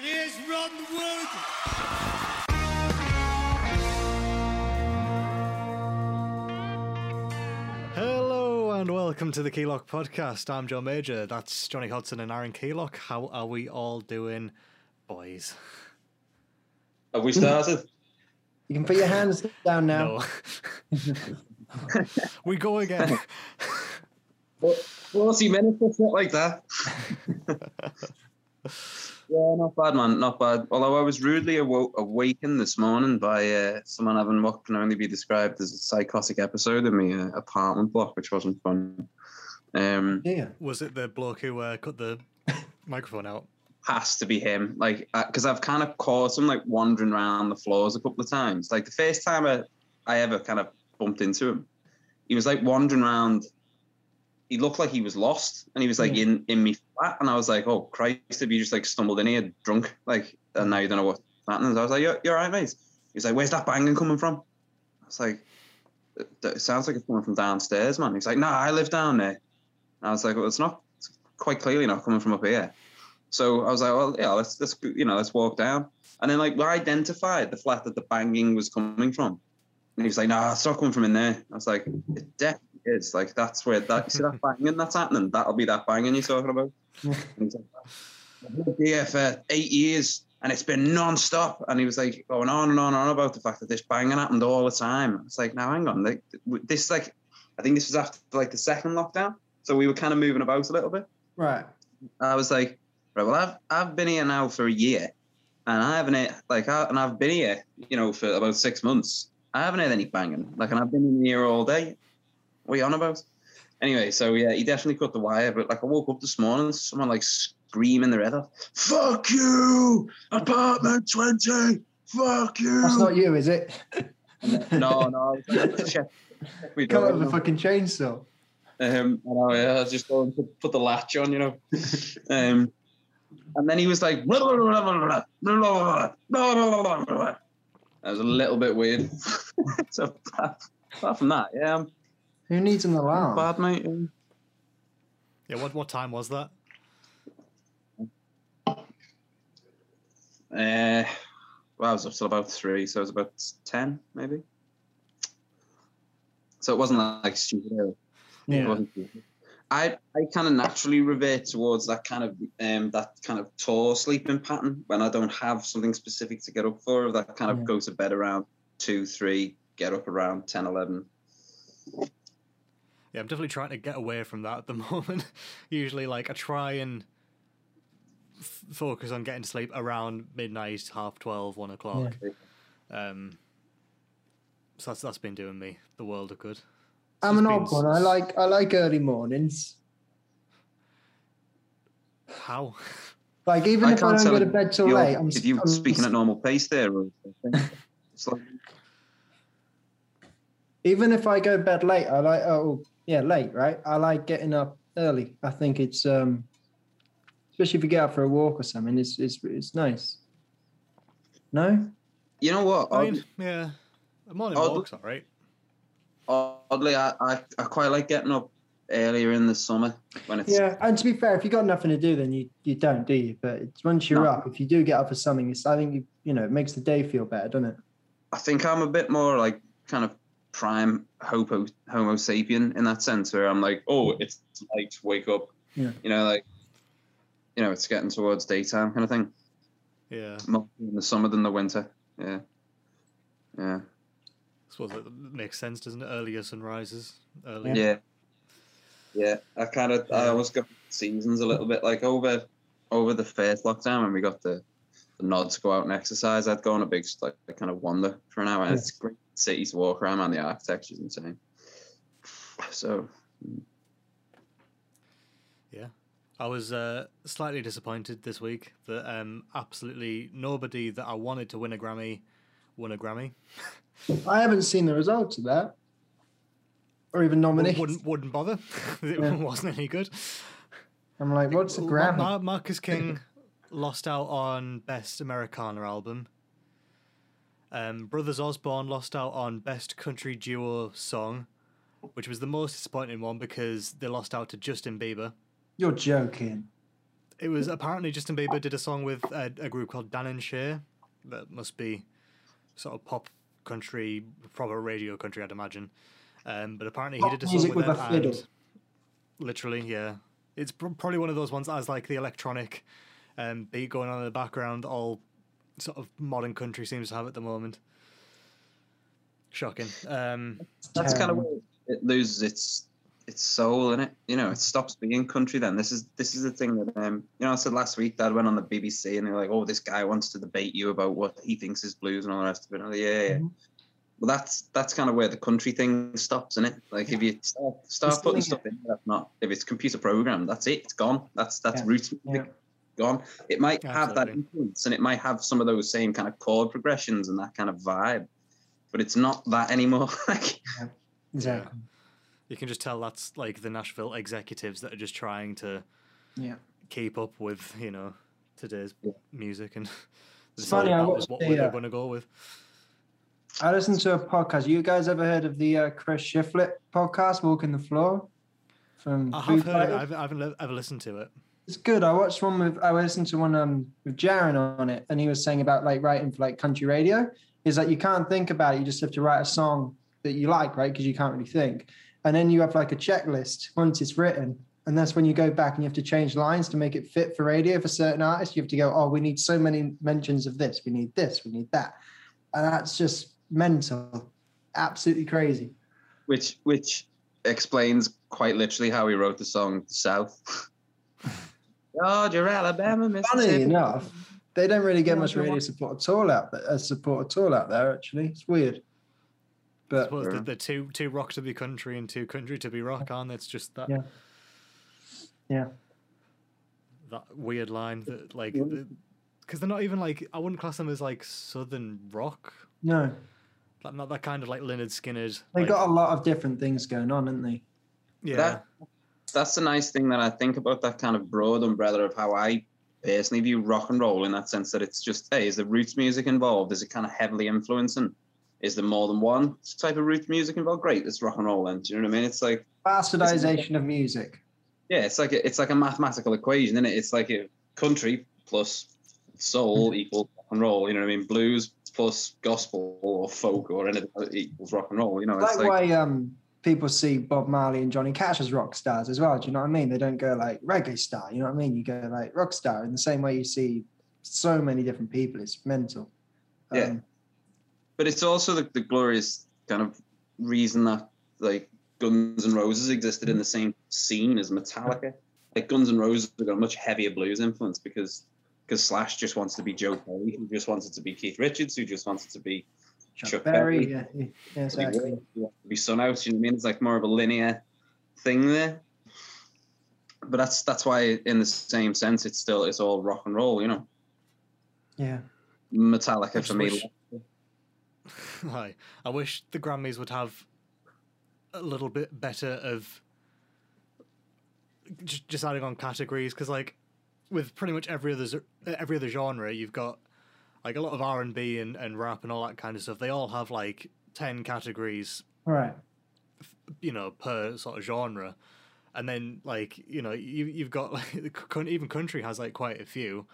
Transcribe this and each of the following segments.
Here's Ron Wood. Hello and welcome to the Keylock podcast. I'm Joe Major. That's Johnny Hodson and Aaron Keylock. How are we all doing, boys? Have we started? You can put your hands down now. No. we go again. What, 40 minutes or something like that. yeah, not bad, man. Not bad. Although I was rudely awo- awakened this morning by uh, someone having what can only be described as a psychotic episode in my uh, apartment block, which wasn't fun. Um, Yeah. Was it the bloke who uh, cut the microphone out? has to be him. Like, because I've kind of caught him like wandering around the floors a couple of times. Like the first time I, I ever kind of bumped into him, he was like wandering around. He looked like he was lost, and he was like Yeah. in in me flat, and I was like, "Oh Christ! Have you just like stumbled in here drunk? Like, and hmm. now you don't know what's happening?" So I was like, "You're, you're right, mate." He's like, "Where's that banging coming from?" I was like, "It, it sounds like it's coming from downstairs, man." He's like, "Nah, I live down there." And I was like, "Well, it's not. It's quite clearly not coming from up here." So I was like, well, yeah, let's let's you know let's walk down. And then like we identified the flat that the banging was coming from. And he was like, nah, it's not coming from in there. I was like, it definitely is. Like that's where that you see that banging that's happening. That'll be that banging you're talking about. and he's like, here for eight years and it's been non-stop. And he was like going on and on and on about the fact that this banging happened all the time. It's like, now hang on, like this like I think this was after like the second lockdown. So we were kind of moving about a little bit. Right. I was like, right, well, I've I've been here now for a year, and I haven't like, I, and I've been here, you know, for about six months. I haven't had any banging, like, and I've been in here all day. What are you on about? Anyway, so yeah, he definitely cut the wire, but like, I woke up this morning, someone like screaming their head off, "Fuck you, apartment twenty, fuck you!" That's not you, is it? no, no, check. We Come don't with a fucking chainsaw. Um, I know, yeah, I was just going to put the latch on, you know. um, and then he was like, blah, blah, blah, blah, blah, blah, blah, blah, blah, blah, blah. That was a little bit weird. so apart, apart from that, yeah, I'm Who needs an not alarm? bad, mate. Um, Yeah, what what time was that? Uh, well, I was up till about three, so it was about ten, maybe. So it wasn't like stupid early. It Yeah. I I kind of naturally revert towards that kind of um that kind of tall sleeping pattern when I don't have something specific to get up for. That kind of Yeah. go to bed around two, three, get up around 10, 11. Yeah, I'm definitely trying to get away from that at the moment. Usually, like I try and f- focus on getting to sleep around midnight, half twelve, one o'clock. Um, so that's that's been doing me the world of good. It's I'm an been odd one. I s- like I like early mornings. How? Like even I if I don't go to bed till late, I'm if you I'm speaking at normal pace there, or it's like, even if I go to bed late, I like oh yeah late right. I like getting up early. I think it's um especially if you get out for a walk or something. It's it's it's nice. No. you know what? I mean, yeah, a morning Odd- walk's all right. Oddly, I, I I quite like getting up earlier in the summer when it's Yeah, and to be fair, if you've got nothing to do, then you, you don't, do you? But it's once you're No. up, if you do get up for something, it's I think you you know it makes the day feel better, doesn't it? I think I'm a bit more like kind of prime homo homo sapien in that sense where I'm like, oh, it's late, wake up. Yeah. You know, like you know, it's getting towards daytime kind of thing. Yeah, More in the summer than the winter. Yeah. Yeah. I suppose that makes sense, doesn't it? Earlier sunrises, early. Yeah. Yeah. Yeah. I kind of I always got seasons a little bit like over over the first lockdown when we got the, the nod to go out and exercise, I'd go on a big like kind of wander for an hour. And it's great city to walk around and the architecture's insane. So Yeah. I was uh, slightly disappointed this week that um, absolutely nobody that I wanted to win a Grammy won a Grammy. I haven't seen the results of that, or even nominated. Wouldn't wouldn't bother. it Yeah. wasn't any good. I'm like, what's a Grammy? Ma- Marcus King lost out on Best Americana Album. Um, Brothers Osborne lost out on Best Country Duo Song, which was the most disappointing one because they lost out to Justin Bieber. You're joking. It was apparently Justin Bieber did a song with a, a group called Dan and Shay. That must be sort of pop country, proper radio country, I'd imagine. Um, but apparently he did a song music with, with them a fiddle. and literally, yeah, it's pr- probably one of those ones that has like the electronic um, beat going on in the background. All sort of modern country seems to have at the moment. Shocking. Um, That's kind of Terrible. where it loses its its soul in it. You know, it stops being country. Then this is this is the thing that um you know I said last week. Dad went on the BBC and they're like, oh, this guy wants to debate you about what he thinks is blues and all the rest of it. And like, yeah, yeah. Mhm. Well, that's that's kind of where the country thing stops, isn't it? Like if you start, start putting stuff in that's not if it's computer programmed, that's it. It's gone. That's that's Yeah. roots music gone. It might have that influence and it might have some of those same kind of chord progressions and that kind of vibe, but it's not that anymore. like Exactly. You can just tell that's like the Nashville executives that are just trying to Yeah. keep up with you know today's Yeah. music and funny, I watched what the, we were uh, going to go with. I listened to a podcast. You guys ever heard of the uh, Chris Shiflett podcast, Walking the Floor? From I have heard it. I haven't, I haven't li- ever listened to it. It's good. I watched one with I listened to one um with Jaren on it, and he was saying about like writing for like country radio. Is that you can't think about it. You just have to write a song that you like, right? Because you can't really think. And then you have like a checklist once it's written. And that's when you go back and you have to change lines to make it fit for radio for certain artists. You have to go, oh, we need so many mentions of this. We need this. We need that. And that's just mental. Absolutely crazy. which which explains quite literally how he wrote the song South. Georgia, Alabama, Funny enough, they don't really get much radio support at all out there. Uh, support at all out there, actually. It's weird. I But suppose Yeah. the, the two two rock to be country and two country to be rock on. It's just that Yeah. Yeah. that weird line that like Yeah. because they're not even like I wouldn't class them as like southern rock. no, Like not that kind of like Lynyrd Skynyrd's. they like, got a lot of different things going on, haven't they? yeah. That- That's the nice thing that I think about that kind of broad umbrella of how I personally view rock and roll in that sense that it's just, hey, is the roots music involved? Is it kind of heavily influencing? Is there more than one type of roots music involved? Great, it's rock and roll then. Do you know what I mean? It's like Bastardization of music. Yeah, it's like a, it's like a mathematical equation, isn't it? It's like a country plus soul equals rock and roll. You know what I mean? Blues plus gospel or folk or anything equals rock and roll. You know, Like, it's like why um people see Bob Marley and Johnny Cash as rock stars as well. Do you know what I mean? They don't go like reggae star. You know what I mean? You go like rock star in the same way you see so many different people. It's mental. Yeah. But it's also the, the glorious kind of reason that like Guns N' Roses existed in the same scene as Metallica. Like Guns N' Roses have got a much heavier blues influence because because Slash just wants to be Joe Perry, who just wants it to be Keith Richards, who just wants it to be Chuck, Chuck Berry. Berry. Yeah, yeah, yeah, Exactly. exactly. be sun out. You know what I mean? It's like more of a linear thing there. But that's that's why, in the same sense, it's still it's all rock and roll. You know, Yeah. Metallica I for me. Hi. I wish the Grammys would have a little bit better of just adding on categories because, like, with pretty much every other every other genre, you've got like a lot of R and B and rap and all that kind of stuff. They all have like ten categories, right you know, per sort of genre. And then, like you know, you you've got like even country has like quite a few,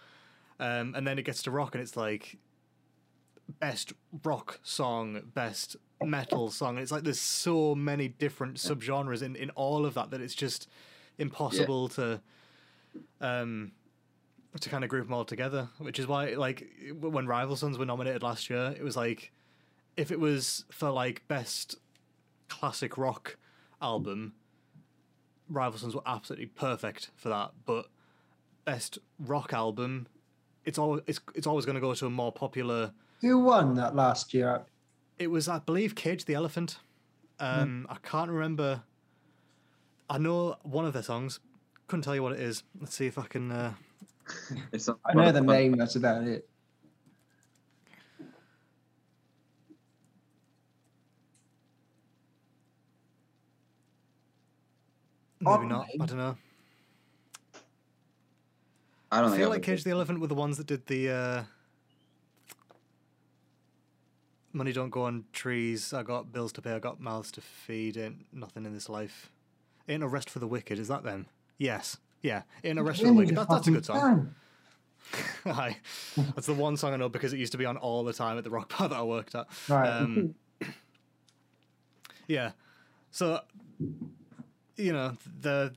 um, and then it gets to rock and it's like best rock song, best metal song. And it's like there's so many different subgenres in, in all of that that it's just impossible to um to kind of group them all together. Which is why like when Rival Sons were nominated last year, it was like if it was for like best classic rock album, Rival Sons were absolutely perfect for that. But best rock album, it's always it's, it's always going to go to a more popular Who won that last year? it was, I believe, Cage the Elephant. Um, I can't remember. I know one of their songs. Couldn't tell you what it is. Let's see if I can. Uh... It's not- I know the name. That's about it. Maybe not. I don't know. I don't I feel I've like Cage the Elephant were the ones that did the. Uh... Money don't go on trees. I got bills to pay. I got mouths to feed. Ain't nothing in this life. Ain't a rest for the wicked. Is that them? Yes. Yeah, in a rest of the week. That, that's a good song. Hi. That's the one song I know because it used to be on all the time at the rock bar that I worked at. Right. Um, yeah. So, you know, the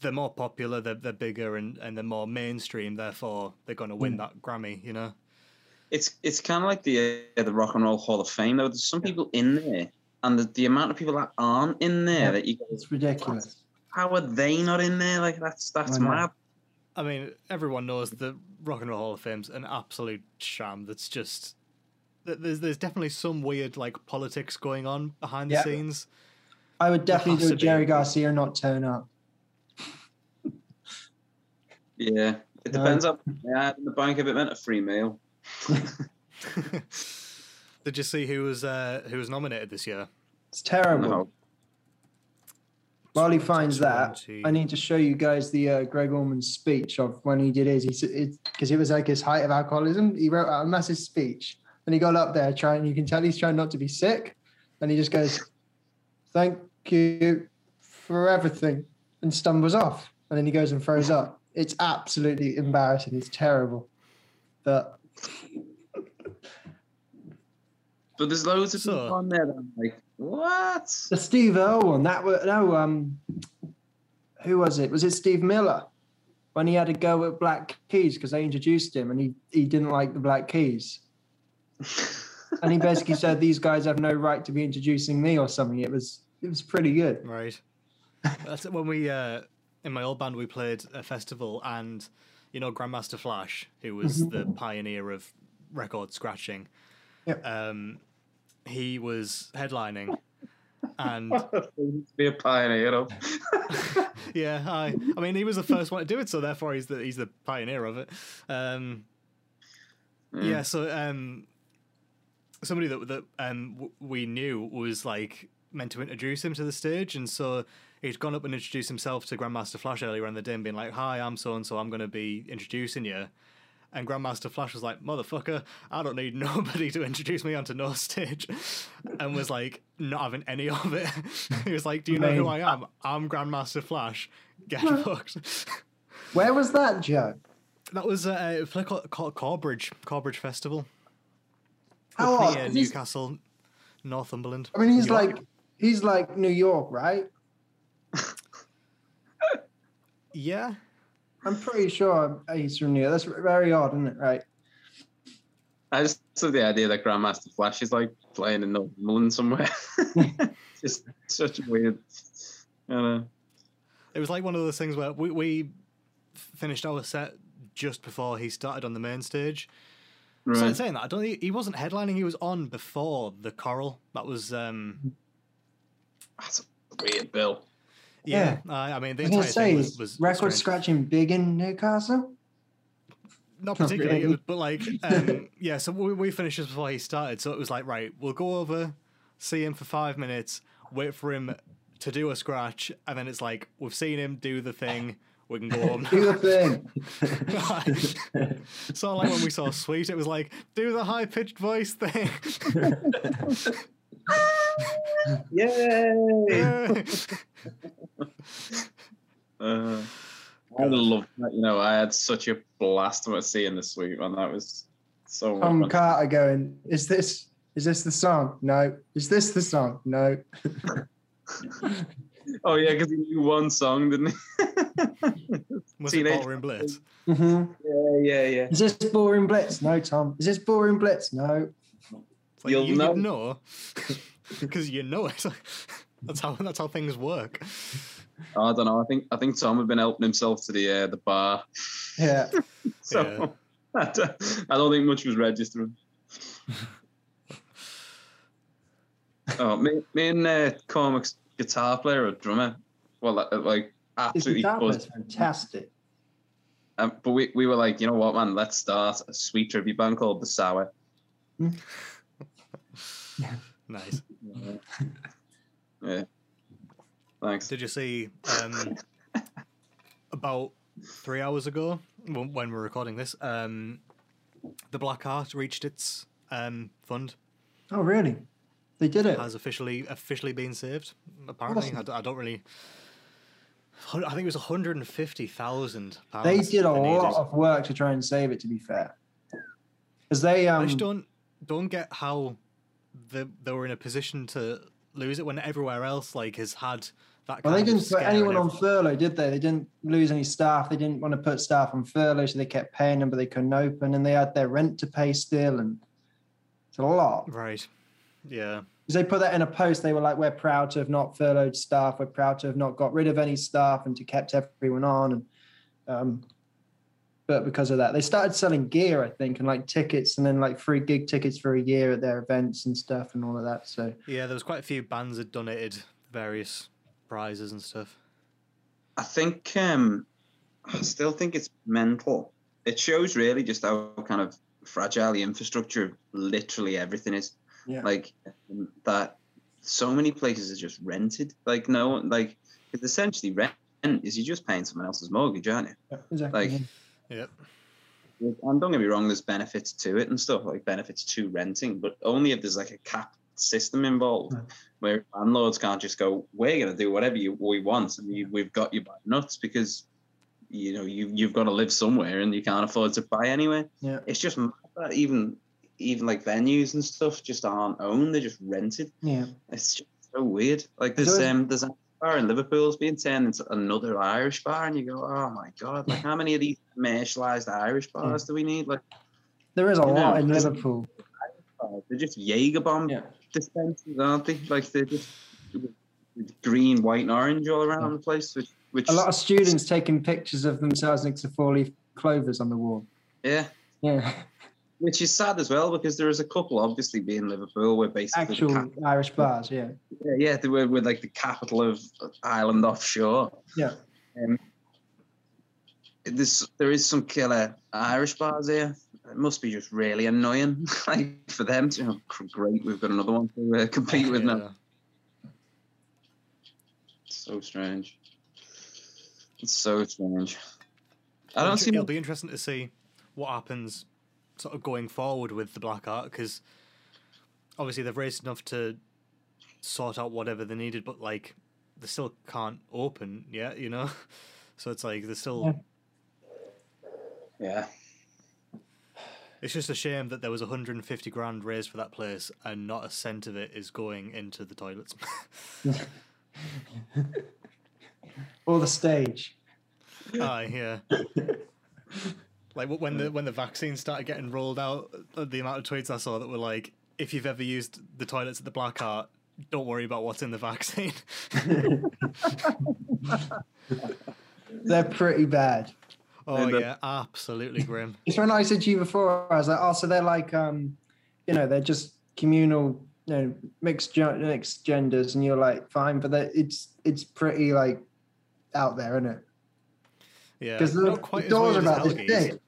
they're more popular, they're, they're bigger, and, and they're more mainstream. Therefore, they're going to win Mm. that Grammy. You know. It's it's kind of like the uh, the Rock and Roll Hall of Fame. Though there's some people in there, and the, the amount of people that aren't in there Yeah. that you it's ridiculous. how are they not in there? Like that's that's I know. mad. I mean, everyone knows the Rock and Roll Hall of Fame's an absolute sham. That's just there's there's definitely some weird like politics going on behind the Yeah. scenes. I would definitely do a to be. Jerry Garcia and not turn up. Yeah, it No. depends on. Yeah, in the bank if it meant a free meal. Did you see who was uh, who was nominated this year? It's terrible. No. While he finds that, I need to show you guys the uh, Gregg Allman speech of when he did his. He because it, was like his height of alcoholism. He wrote out a massive speech, and he got up there trying. You can tell he's trying not to be sick, and he just goes, "Thank you for everything," and stumbles off, and then he goes and throws up. It's absolutely embarrassing. It's terrible, but But there's loads of So- people on there that I'm like, what? the Steve Earle one that was no um, who was it? Was it Steve Miller? When he had a go at Black Keys because they introduced him and he, he didn't like the Black Keys. and he basically said these guys have no right to be introducing me or something. It was it was pretty good. Right. That's when we uh, in my old band we played a festival and you know Grandmaster Flash, who was Mhm. the pioneer of record scratching. Yep. Um, he was headlining, and be a pioneer of. yeah, I, I mean he was the first one to do it, so therefore he's the he's the pioneer of it. Um, yeah, so um, somebody that that um w- we knew was like meant to introduce him to the stage, and so he'd gone up and introduced himself to Grandmaster Flash earlier in the day, being like, "Hi, I'm so and so. I'm going to be introducing you." And Grandmaster Flash was like, "Motherfucker, I don't need nobody to introduce me onto no stage," and was like, not having any of it. he was like, "Do you know who I am? I'm Grandmaster Flash. Get fucked." Where was that, Joe? that was uh, a play called, Corbridge, Corbridge Festival. How Up odd, near Newcastle, Northumberland. I mean, he's like he's like New York, right? Yeah, I'm pretty sure he's from New York. That's very odd, isn't it? Right? I just love the idea that Grandmaster Flash is like playing in the Northumberland somewhere. just such a weird. I don't know. it was like one of those things where we we finished our set just before he started on the main stage. Right. So in Right. saying that, I don't think he wasn't headlining. He was on before the Coral. That was um That's a weird bill. Yeah. I, I mean, the I entire say, thing was, was record strange. scratching big in Newcastle? Not Not particularly, really. but like, um, yeah. So we, we finished just before he started. So it was like, right, we'll go over, see him for five minutes, wait for him to do a scratch, and then it's like we've seen him do the thing. We can go home. Do the thing. so like when we saw Sweet, it was like do the high pitched voice thing. Yay! Uh, I love that. You know, I had such a blast with seeing the sweet and That was so much Tom fun. Carter going, is this is this the song? No. Is this the song? No. Oh yeah, because he knew one song, didn't he? Was it Teenage- Ballroom Blitz? hmm yeah, yeah, yeah. Is this boring blitz? No, Tom. Is this boring blitz? No. It's like, You'll you, know. know because you know it. that's how that's how things work. I don't know. I think I think Tom had been helping himself to the uh, the bar, Yeah. so I, don't, I don't think much was registering. oh, me, me and uh, Cormac's guitar player or drummer, well, like, like His absolutely guitar buzzed. fantastic. Um, but we, we were like, you know what, man? Let's start a sweet tribute band called the Sour. Nice. Yeah. Thanks. Did you see um, about three hours ago when when we're recording this? Um, the Black Heart reached its um, fund. Oh, really? They did it. Has officially officially been saved. Apparently, I don't really. I think it was 150,000 pounds. They did a they lot needed. of work to try and save it. To be fair, because they I um just don't don't get how they they were in a position to lose it when everywhere else like has had that. well they didn't put anyone on furlough, did they? They didn't lose any staff. They didn't want to put staff on furlough, so they kept paying them, but they couldn't open, and they had their rent to pay still, and it's a lot. Right. Yeah. Because they put that in a post, they were like, "We're proud to have not furloughed staff. We're proud to have not got rid of any staff and to kept everyone on." And um, but because of that, they started selling gear, I think, and like tickets, and then like free gig tickets for a year at their events and stuff, and all of that. So Yeah, there was quite a few bands that donated various prizes and stuff. I think um, I still think it's mental. It shows really just how kind of fragile the infrastructure of literally everything is. yeah, Like that, so many places are just rented. Like no, one like it's essentially rent is you're just paying someone else's mortgage, aren't you? Yeah, exactly. like- Yep. And don't get me wrong, there's benefits to it and stuff like benefits to renting, but only if there's like a cap system involved, where landlords can't just go, "We're going to do whatever you we want," and you, we've got you by nuts because you know you you've got to live somewhere and you can't afford to buy anywhere. Yeah. It's just even even like venues and stuff just aren't owned; they're just rented. yeah, It's just so weird. Like There's um there's bar in Liverpool's being turned into another Irish bar, and you go, oh my god! Like how many of these commercialized Irish hmm. bars do we need? Like there is a lot know, in Liverpool. they're just Jaeger bomb Yeah. dispensers, aren't they? Like they're just green, white, and orange all around the place. Which, which A lot of students taking pictures of themselves next to four-leaf clovers on the wall. yeah, Yeah, which is sad as well because there is a couple obviously being Liverpool where basically actual cap- Irish bars. Yeah, yeah, yeah, they were with like the capital of Ireland offshore. Yeah. Um, this there is some killer Irish bars here. It must be just really annoying, like for them. To, oh, great, we've got another one to uh, compete with now. So strange. It's so strange. I don't Inter- see. It'll be interesting to see what happens, sort of going forward with the Black Heart, because obviously they've raised enough to sort out whatever they needed, but like they still can't open yet, you know. So it's like they're still. Yeah. It's just a shame that there was 150 grand raised for that place, and not a cent of it is going into the toilets. or the stage. Aye, yeah. Like wh- when the when the vaccine started getting rolled out, uh, the amount of tweets I saw that were like, "If you've ever used the toilets at the Black Heart, don't worry about what's in the vaccine." They're pretty bad. oh And the- yeah, absolutely grim. It's when I said to you before, I was like, oh, so they're like, um, you know, they're just communal, you know, mixed mixed genders, and you're like, fine, but it's it's pretty like out there, isn't it? Yeah, Because the, quite the as doors are about this big.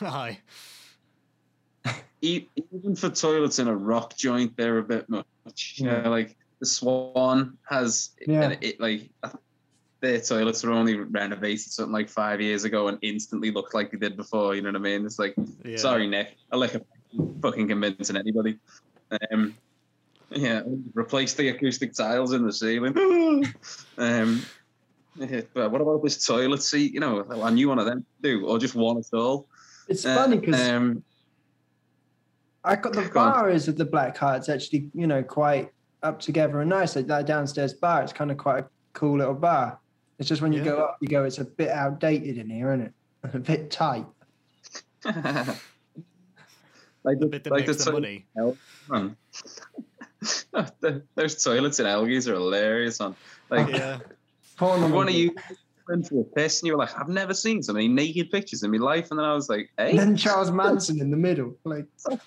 Aye, E- Even for toilets in a rock joint, they're a bit much. You know, like the Swan has, Yeah. it like their toilets were only renovated something like five years ago and instantly looked like they did before. You know what I mean? It's like, yeah. sorry, Nick, I like a fucking convincing anybody. Um, yeah, replace the acoustic tiles in the ceiling. um, yeah, but what about this toilet seat? You know, a new one of them do, or just one at all. It's Uh, funny because um, I got the go on. bar is of the Black Heart's actually, you know, quite up together and nice. Like that downstairs bar, it's kind of quite a cool little bar. It's just when you Yeah. go up, you go, it's a bit outdated in here, isn't it? A bit tight. like the bit that like makes the toilet- money. man. The- Those toilets in Elgies are hilarious, On Like, Yeah, Porn on one of them. You went to a piss and you were like, I've never seen so many naked pictures in my life. And then I was like, And then Charles Manson in the middle. Like, I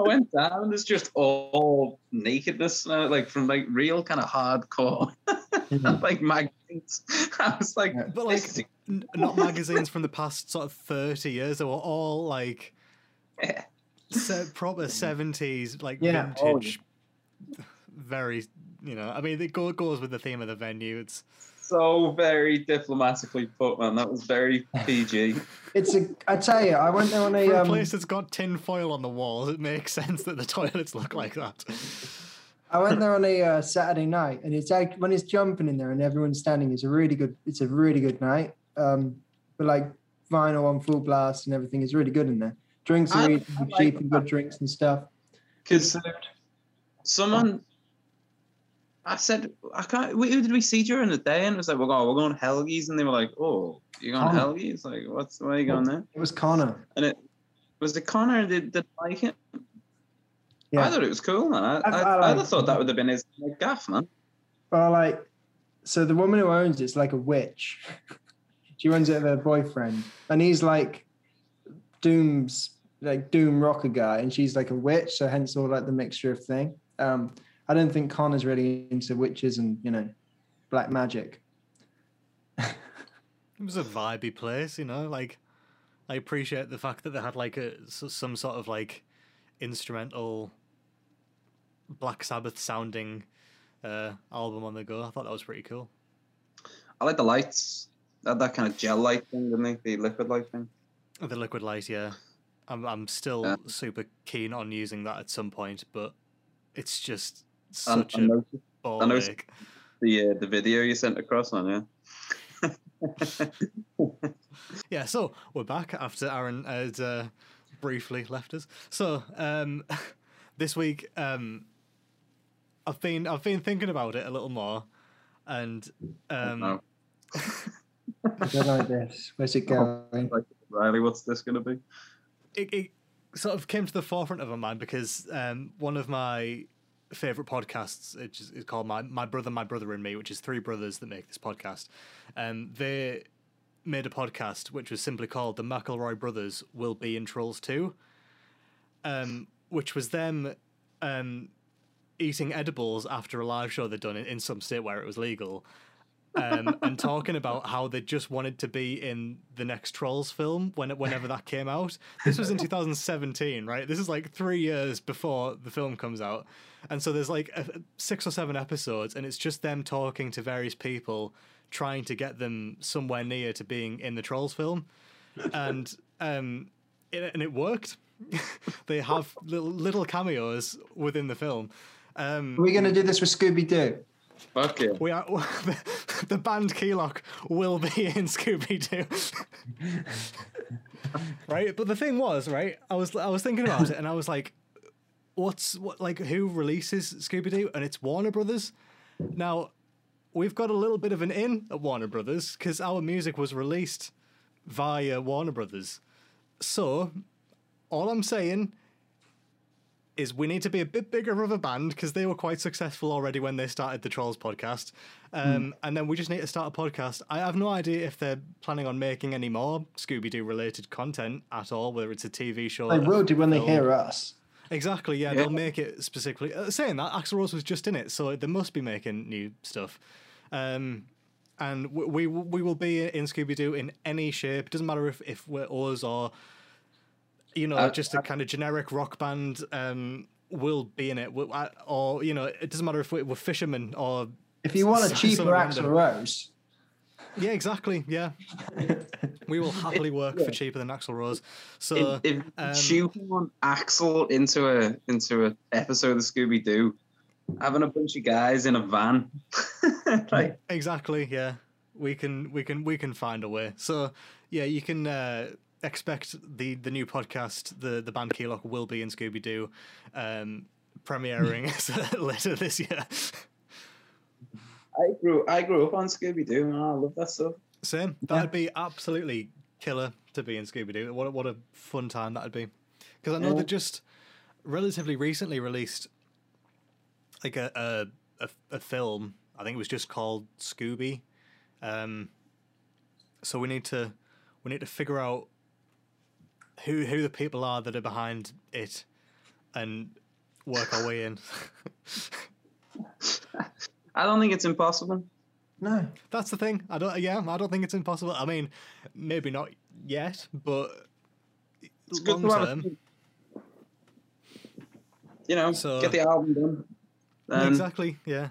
went down and there's just all nakedness, now, like from like real kind of hardcore, mm-hmm. like magazines. I was like, Yeah. but like n- not magazines from the past sort of 30 years. They were all like Yeah. se- proper 70s, like Yeah. Oh, vintage. Very, you know. I mean, it goes with the theme of the venue. It's so very diplomatically put, man. That was very PG. it's a, I tell you, I went there on a, for a um, place that's got tin foil on the walls. It makes sense that the toilets look like that. I went there on a uh, Saturday night, and it's like when it's jumping in there and everyone's standing. It's a really good. It's a really good night. Um, but like vinyl on full blast and everything is really good in there. Drinks are I- really I like cheap and good drinks and stuff. Because someone, I said, I can't. Who did we see during the day? And it was like, we're going, we're going Helgies, and they were like, oh, you're going Connor. Helgies? Like, what's where are you going there? It was Connor. And it was it Connor that did did like it. Yeah. I thought it was cool, man. I, I- I, I I, thought that would have been his like, gaff, man. Well, like, so the woman who owns it's like a witch. She runs it with her boyfriend, and he's like Doom's like Doom rocker guy, and she's like a witch. So hence all like the mixture of thing. Um, I don't think Connor's really into witches and you know black magic. It was a vibey place, you know. Like, I appreciate the fact that they had like a s- some sort of like instrumental Black Sabbath sounding uh, album on the go. I thought that was pretty cool. I like the lights. They had that kind of gel light thing, didn't they? The liquid light thing. The liquid light, yeah. I'm I'm still Yeah. super keen on using that at some point, but it's just such I a noticed ball I noticed- the uh, the video you sent across on, yeah. Yeah, so we're back after Aaron had uh, briefly left us. So um, this week, um, I've been I've been thinking about it a little more, and um, No. I like this. Where's it Oh. going? Like, Riley, what's this gonna be? it, it sort of came to the forefront of my mind because um, one of my favorite podcasts which is, called my, my brother my brother and me which is three brothers that make this podcast. Um, they made a podcast which was simply called the mcelroy brothers will be in trolls 2 um, which was them um, eating edibles after a live show they'd done in, in some state where it was legal um, and talking about how they just wanted to be in the next Trolls film when whenever that came out. This was in 2017, right? This is like three years before the film comes out, and so there's like a, six or seven episodes, and it's just them talking to various people, trying to get them somewhere near to being in the Trolls film, and um, it, and it worked. they have little, little cameos within the film. Um, Are we going to do this with Scooby Doo? Fuck yeah. we are the band Keylock will be in Scooby Doo. right? But the thing was, right, I was I was thinking about it and I was like, what's what like who releases Scooby Doo? And it's Warner Brothers. Now, we've got a little bit of an in at Warner Brothers because our music was released via Warner Brothers. So, all I'm saying is we need to be a bit bigger of a band because they were quite successful already when they started the Trolls podcast. Um, And then we just need to start a podcast. I have no idea if they're planning on making any more Scooby Doo related content at all, whether it's a TV show. They a will do when they hear us. Exactly, yeah, Yeah. they'll make it specifically. Uh, saying that, Axl Rose was just in it, so they must be making new stuff. Um, and we, we we will be in Scooby Doo in any shape. It Doesn't matter if if we're us or you know Uh, just a kind of generic rock band. Um, will be in it, or you know, it doesn't matter if we're, we're fishermen or If you want a S- cheaper something Axl. Rose, yeah, exactly, yeah. we will happily work for cheaper than Axl Rose. So if if um, shoehorn Axl into a into a episode of Scooby Doo, having a bunch of guys in a van, like Exactly. Yeah, we can we can we can find a way. So yeah, you can uh, expect the the new podcast. The the band Keylock will be in Scooby Doo, um, premiering later this year. I grew I grew up on Scooby Doo, man. I love that stuff. Same. That'd be absolutely killer to be in Scooby Doo. What a- what a fun time that'd be. Because I know Yeah. they just relatively recently released like a, a a a film. I think it was just called Scooby. Um, so we need to we need to figure out who who the people are that are behind it and work our way in. I don't think it's impossible. no. That's the thing. I don't. Yeah, I don't think it's impossible. I mean, maybe not yet, but It's good long to have a term. You know, So- get the album done. Then exactly. Yeah.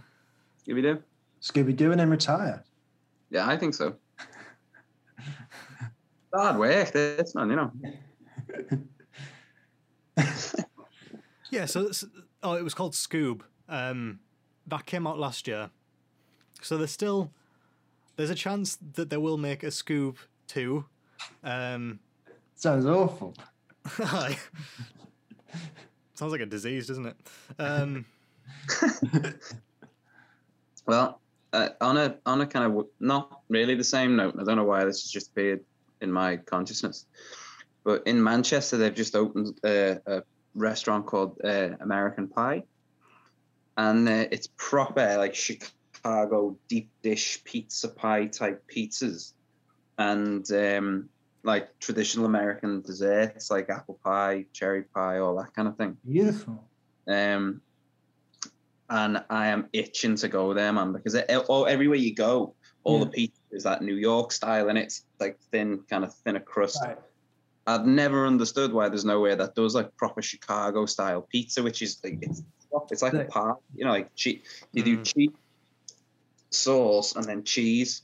Scooby Doo. Scooby Doo and then retire. Yeah, I think so. Hard work, this man. You know. Yeah. So, it's- oh, it was called Scoob. Um, that came out last year, so there's still there's a chance that they will make a Scoob two. Um, Sounds awful. Sounds like a disease, doesn't it? Um, Well, uh, on a on a kind of not really the same note. I don't know why this has just appeared in my consciousness, but in Manchester they've just opened uh, a restaurant called uh, American Pie, and uh, it's proper like Chicago deep dish pizza pie type pizzas, and um, like traditional American desserts like apple pie, cherry pie, all that kind of thing. Beautiful. Um, and I am itching to go there, man, because it, oh, everywhere you go, all the pizza is that New York style, and it's like thin, kind of thinner crust. Right. I've never understood why there's nowhere that does like proper Chicago style pizza, which is like it's it's like a pie, you know, like cheese. You do cheese, sauce, and then cheese.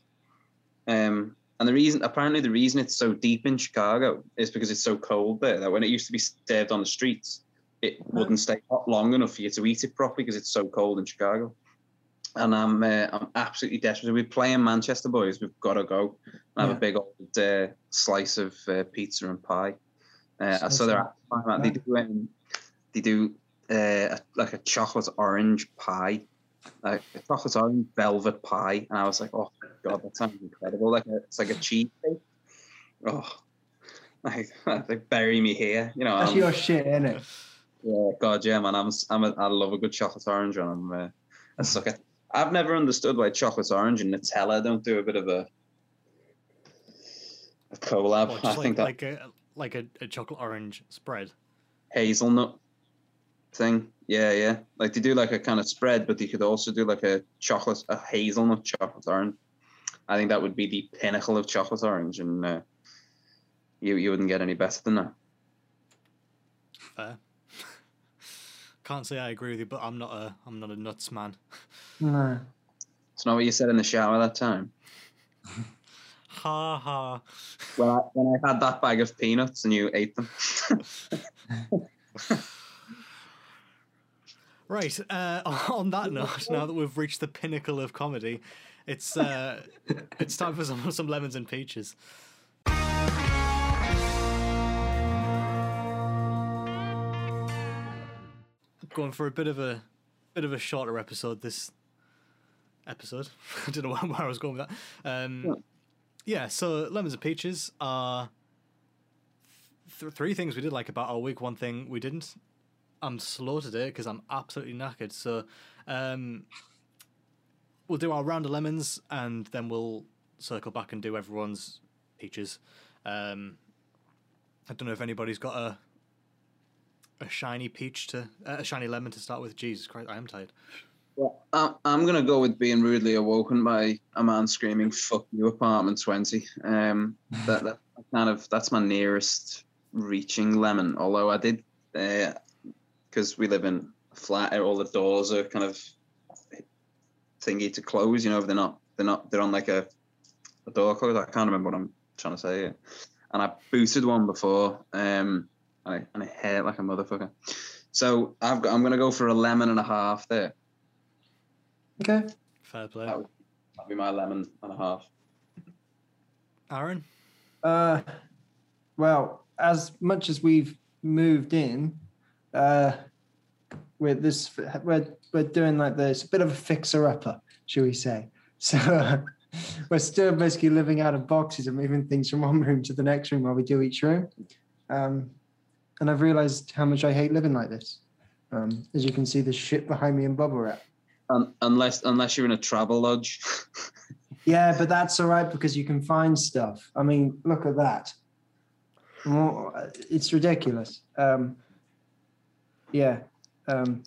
Um, and the reason, apparently, the reason it's so deep in Chicago is because it's so cold there. That when it used to be served on the streets, it wouldn't stay hot long enough for you to eat it properly because it's so cold in Chicago. And I'm uh, I'm absolutely desperate. We're playing Manchester boys. We've got to go and have Yeah. a big old uh, slice of uh, pizza and pie. Uh, Sounds so they're like- they do um, they do uh, like a chocolate orange pie, like a chocolate orange velvet pie, and I was like, oh god, that sounds incredible! Like a, it's like a cheesecake. Oh, like they bury me here, you know. That's I'm- your shit, isn't it? yeah, God, yeah, man. I'm, I'm a, I love a good chocolate orange, and I'm uh, a sucker. I've never understood why chocolate orange and Nutella don't do a bit of a, a collab. or I just think like that like a like a, a chocolate orange spread. hazelnut thing, yeah, yeah. Like they do like a kind of spread, but they could also do like a chocolate, a hazelnut chocolate orange. I think that would be the pinnacle of chocolate orange, and uh, you you wouldn't get any better than that. Fair. Can't say I agree with you, but I'm not a I'm not a nuts man. No. It's not what you said in the shower that time. Ha ha. When I, when I had that bag of peanuts and you ate them. Right. Uh, on that note, now that we've reached the pinnacle of comedy, it's uh, it's time for some some lemons and peaches. Going for a bit of a bit of a shorter episode this episode. I don't know where, I was going with that. Um, yeah. So lemons and peaches are th- three things we did like about our week. One thing we didn't. I'm slow today because I'm absolutely knackered. So, um, we'll do our round of lemons and then we'll circle back and do everyone's peaches. Um, I don't know if anybody's got a a shiny peach to uh, a shiny lemon to start with. Jesus Christ, I am tired. Well, I'm, to go with being rudely awoken by a man screaming, fuck you, apartment 20. Um, that, that kind of, that's my nearest reaching lemon. Although I did, because we live in a flat, all the doors are kind of thingy to close, you know, they're not, they're not, they're on like a, a door close. I can't remember what I'm trying to say. And I booted one before, um, I, and I hate it like a motherfucker. So I've got, I'm going to go for a lemon and a half there. Okay. Fair play, That would that'd be my lemon and a half. Aaron. Uh, well, as much as we've moved in, uh, with this, we're we're doing like this, a bit of a fixer upper, shall we say? So uh, we're still basically living out of boxes and moving things from one room to the next room while we do each room. Um, and I've realised how much I hate living like this. Um, as you can see, the shit behind me and Bob are at. Unless unless you're in a travel lodge. Yeah, but that's all right because you can find stuff. I mean, look at that. It's ridiculous. Um, yeah, um,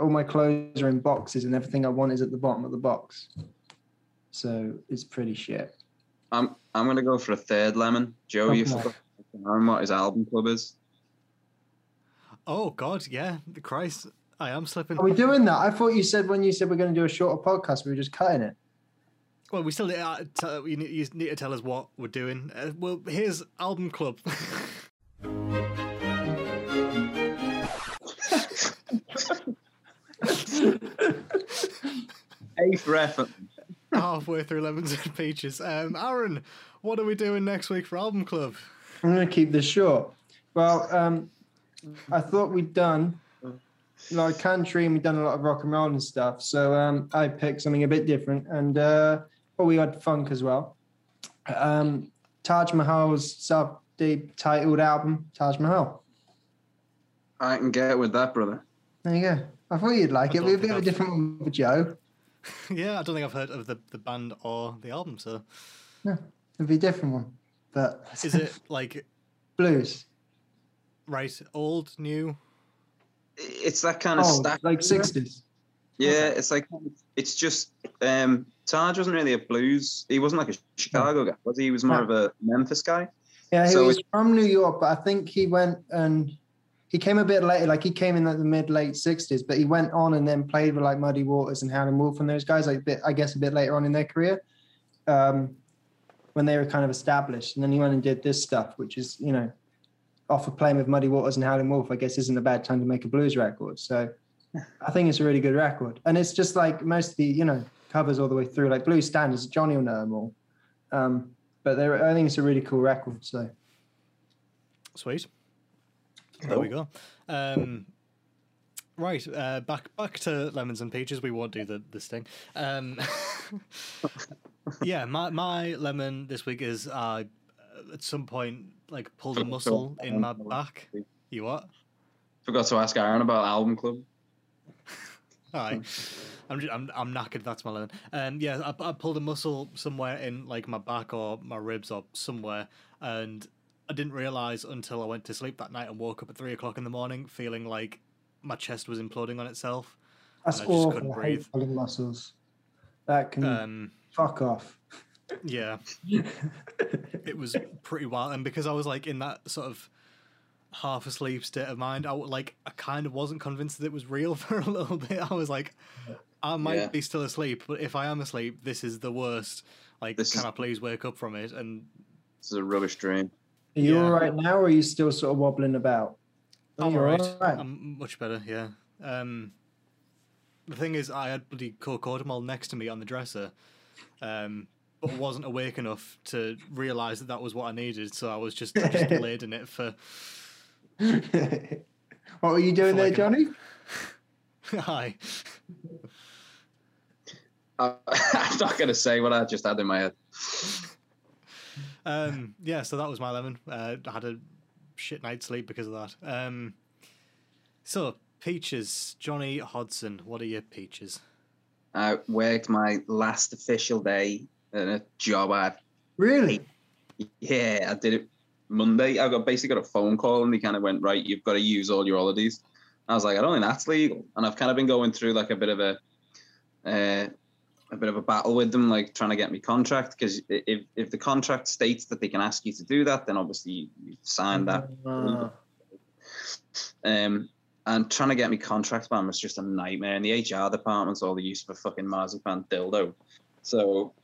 all my clothes are in boxes, and everything I want is at the bottom of the box. So it's pretty shit. I'm I'm gonna go for a third lemon. Joe, you Okay. forgot what his album club is. Oh God, yeah, the Christ, I am slipping. Are we doing that? I thought you said when you said we're going to do a shorter podcast, we were just cutting it. Well, we still uh, tell, you, need, you need to tell us what we're doing. Uh, well, here's album club. Eighth ref. Halfway through lemons and peaches. Um, Aaron, what are we doing next week for album club? I'm going to keep this short. Well, um, I thought we'd done like country and we've done a lot of rock and roll and stuff. So um, I picked something a bit different, and uh, oh, we had funk as well. Um, Taj Mahal's sub-titled album, Taj Mahal. I can get with that, brother. There you go. I thought you'd like I it. We'd be a bit I've- different one with Joe. yeah, I don't think I've heard of the, the band or the album, so No, It'd be a different one, but is it like blues? Right, old, new? It's that kind of Oh, stack. like sixties. Yeah, Okay. it's like it's just um Taj wasn't really a blues. He wasn't like a Chicago guy, was he? He was more No. of a Memphis guy. Yeah, he So was from New York, but I think he went and he came a bit later. Like he came in like the mid late sixties, but he went on and then played with like Muddy Waters and Howlin' Wolf and those guys. Like a bit, I guess, a bit later on in their career, um, when they were kind of established. And then he went and did this stuff, which is you know, off of playing with Muddy Waters and Howlin' Wolf. I guess isn't a bad time to make a blues record. So I think it's a really good record, and it's just like most of the you know covers all the way through, like blues standards. Johnny will know them all. Um, but they're, I think it's a really cool record. So. Sweet. There we go. Um, right, uh, back back to lemons and peaches. We won't do the this thing. Um, yeah, my my lemon this week is uh, at some point like pulled a muscle in my back. You what? Forgot to ask Aaron about album club. Hi. I'm, ju- I'm I'm knackered. That's my lemon. Um, yeah, I, I pulled a muscle somewhere in like my back or my ribs or somewhere, and I didn't realize until I went to sleep that night and woke up at three o'clock in the morning feeling like my chest was imploding on itself. That's and I just awful. couldn't I hate breathe. pulling muscles. That can Um, fuck off. Yeah, it was pretty wild, and because I was like in that sort of half asleep state of mind, I w- like I kind of wasn't convinced that it was real for a little bit. I was like, I might Yeah. be still asleep, but if I am asleep, this is the worst. Like, This can is- I please wake up from it? And This is a rubbish dream. Are you yeah. all right now, or are you still sort of wobbling about? I'm you're alright. all right. I'm much better. Yeah. Um, the thing is, I had bloody co-codamol next to me on the dresser, um, but wasn't awake enough to realise that that was what I needed. So I was just, just laid in it for. what were you doing For there, like a- Johnny? Hi. I, I'm not going to say what I just had in my head. Um, yeah, so that was my lemon. Uh, I had a shit night's sleep because of that. Um, so peaches, Johnny Hodson. What are your peaches? I worked my last official day in a job ad. Really? Yeah, I did it Monday. I got basically got a phone call and they kind of went, right, you've got to use all your holidays. I was like, I don't think that's legal. And I've kind of been going through like a bit of a uh, a bit of a battle with them, like trying to get me contract. Because if if the contract states that they can ask you to do that, then obviously you, signed that. Uh, Um, and trying to get me contract ban was just a nightmare. And the HR department's all the use of a fucking marzipan dildo. So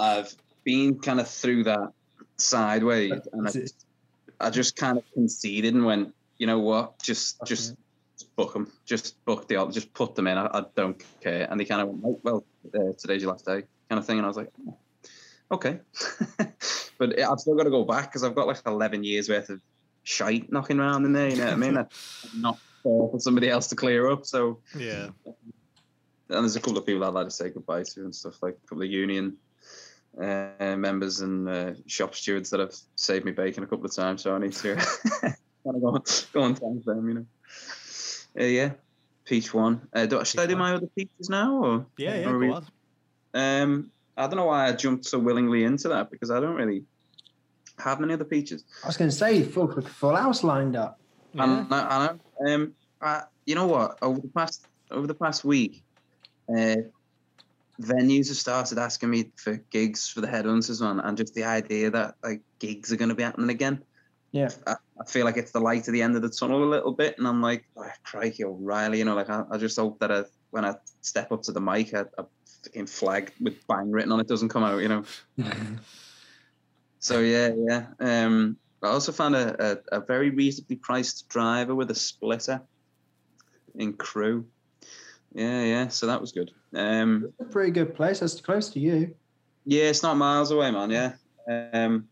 I've been kind of through that sideways, and I, I just kind of conceded and went, you know what, just just just book them, just book the, just put them in. I, I don't care. And they kind of went, "Oh, well, uh, today's your last day, kind of thing. And I was like, oh, okay, but I've still got to go back because I've got like 11 years worth of shite knocking around in there. You know what I mean? That's not fair for somebody else to clear up. So Yeah. and there's a couple of people I'd like to say goodbye to and stuff like a couple of union uh, members and uh, shop stewards that have saved me bacon a couple of times. So I need to kind of go, go and thank them, you know. Uh, yeah, peach one. Uh, do, should I do one. my other peaches now? Or Yeah, yeah, go we- on. Um, I don't know why I jumped so willingly into that because I don't really have many other peaches. I was going to say, full full house lined up. Yeah. And I, I know. Um, I, you know what? Over the past over the past week, uh, venues have started asking me for gigs for the headhunters one, and just the idea that like gigs are going to be happening again. Yeah. I, I feel like it's the light at the end of the tunnel a little bit, and I'm like, oh, crikey, O'Reilly, you know, like I, I just hope that I, when I step up to the mic, a, a fucking flag with bang written on it doesn't come out, you know. So yeah, yeah. Um, I also found a, a, a very reasonably priced driver with a splitter in Crewe. Yeah, yeah. So that was good. Um, It's a pretty good place. That's close to you. yeah, it's not miles away, man. Yeah, um,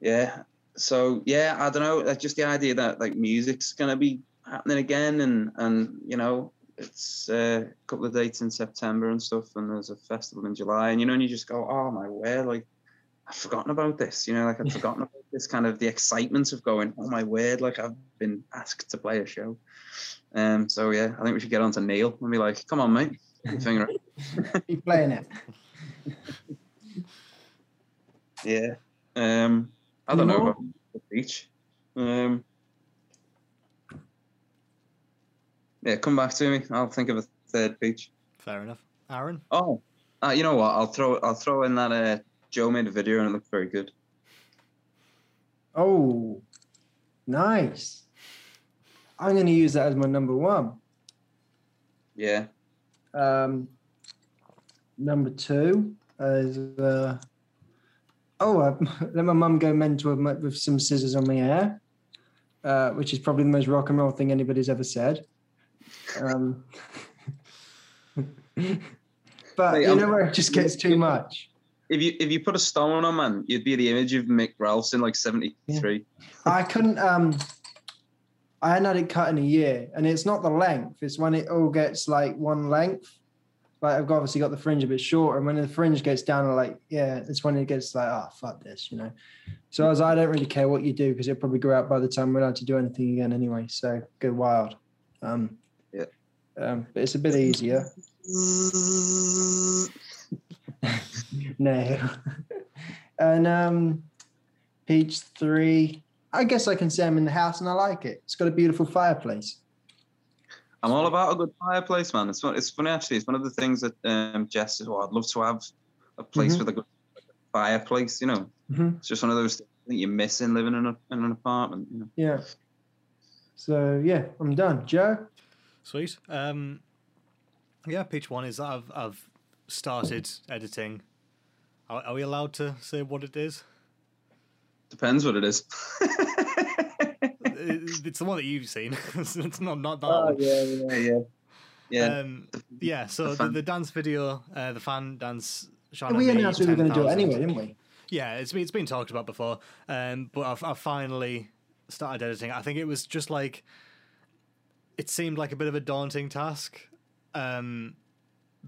yeah. So yeah, I don't know. Just the idea that like music's gonna be happening again, and and you know, it's uh, a couple of dates in September and stuff, and there's a festival in July, and you know, and you just go, oh my word, like I've forgotten about this. You know, like I've forgotten about this kind of the excitement of going, oh my word, like I've been asked to play a show. Um, so yeah, I think we should get on to Neil and be like, come on, mate, put your finger up. You playing it? Yeah. Um, I don't know about the beach. Um, yeah, come back to me. I'll think of a third beach. Fair enough. Aaron? Oh, uh, you know what? I'll throw I'll throw in that uh, Joe made a video and it looked very good. Oh, nice. I'm going to use that as my number one. Yeah. Um, number two is uh, oh, I let my mum go mental with, with some scissors on my hair, uh, which is probably the most rock and roll thing anybody's ever said. Um, but you I'm- know where it just gets too much. If you if you put a stone on man, you'd be the image of Mick Ralphs in like '73. I couldn't. Um, I hadn't had it cut in a year, and it's not the length; it's when it all gets like one length. Like I've obviously got the fringe a bit shorter, and when the fringe gets down to like yeah, it's when it gets like oh fuck this, you know. So I was like, I don't really care what you do because it'll probably grow out by the time we're allowed to do anything again anyway. So go wild. Um, Yeah. Um, but it's a bit easier. no. and um, page three. I guess I can say I'm in the house and I like it. It's got a beautiful fireplace. I'm all about a good fireplace, man. It's it's funny actually. It's one of the things that um, Jess says. Oh, I'd love to have a place Mhm. with a good fireplace. You know, Mhm. it's just one of those things that you're missing living in, a, in an apartment. You know. Yeah. So yeah, I'm done. Joe. Sweet. Um, yeah, pitch one is that I've, I've started editing. Are, are we allowed to say what it is? Depends what it is. It's the one that you've seen. it's it's not not that Oh, one. yeah, yeah, yeah. Yeah. Um, yeah. So the, fan- the dance video, uh, the fan dance. Shine we on announced we were going to do it anyway, didn't we? Yeah, it's been it's been talked about before, um, but I've, I've finally started editing. I think it was just like it seemed like a bit of a daunting task, um,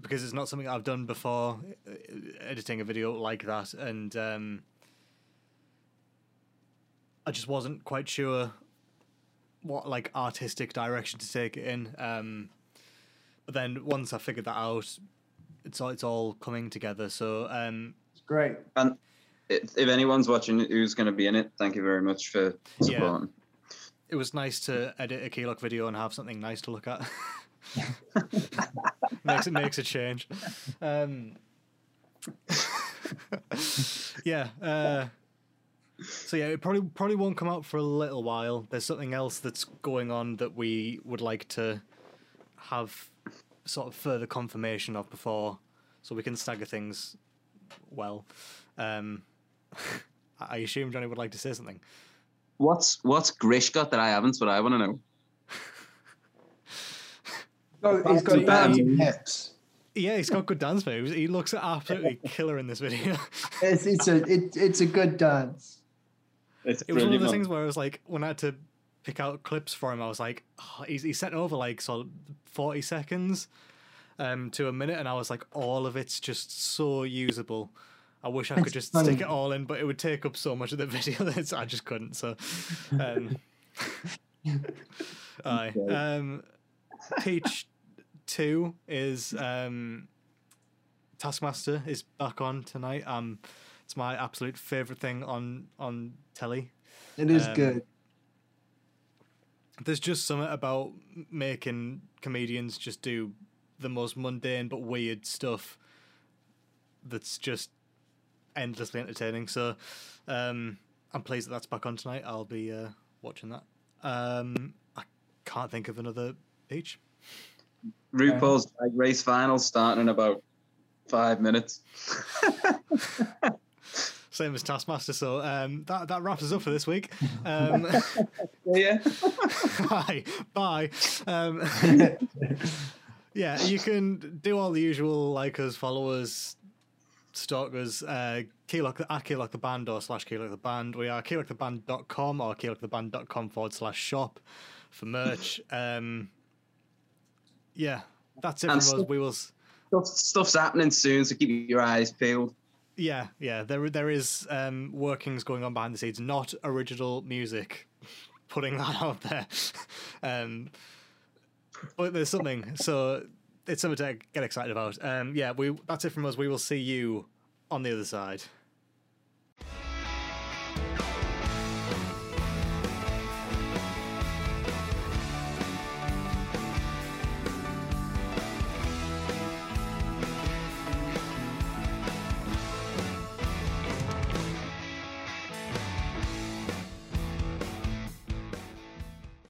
because it's not something I've done before, uh, editing a video like that, and um, I just wasn't quite sure what like artistic direction to take it in. Um, but then once I figured that out, it's all it's all coming together. So um, It's great. And if, if anyone's watching who's going to be in it, thank you very much for Yeah. supporting. it was nice to edit a Keylock video and have something nice to look at. makes it makes a change. Um, yeah. Uh, so yeah, it probably probably won't come out for a little while. There's something else that's going on that we would like to have sort of further confirmation of before, so we can stagger things well. Um, I assume Johnny would like to say something. What's what's Grish got that I haven't? What I want to know. He's got Yeah. dancing hips. Yeah, he's got good dance moves. He looks absolutely killer in this video. It's it's a it, it's a good dance. It's It was one of those things where I was like, when I had to pick out clips for him, I was like, oh, he's, he's sent over like so 40 seconds um, to a minute, and I was like, all of it's just so usable. I wish I could It's just funny. stick it all in, but it would take up so much of the video that I just couldn't. So, um, aye. Um, Teach two is um, Taskmaster is back on tonight. Um, it's my absolute favorite thing on on telly. It is Um, good. There's just something about making comedians just do the most mundane but weird stuff that's just endlessly entertaining. So um, I'm pleased that that's back on tonight. I'll be uh, watching that. Um, I can't think of another peach. RuPaul's Drag Race final starting in about five minutes. Same as Taskmaster. So um, that that wraps us up for this week. Um, yeah. Hi, bye. Um, yeah, you can do all the usual like us, followers, stalkers, uh, Keylock the, at Keylock the Band or slash Keylock the Band. We are keylocktheband.com or keylocktheband.com forward slash shop for merch. Um, yeah, that's it And from us. We will. Stuff, stuff's happening soon, so keep your eyes peeled. Yeah, yeah. There, there is um, workings going on behind the scenes. Not original music. Putting that out there, um, but there's something. So it's something to get excited about. Um, yeah, we. That's it from us. We will see you on the other side.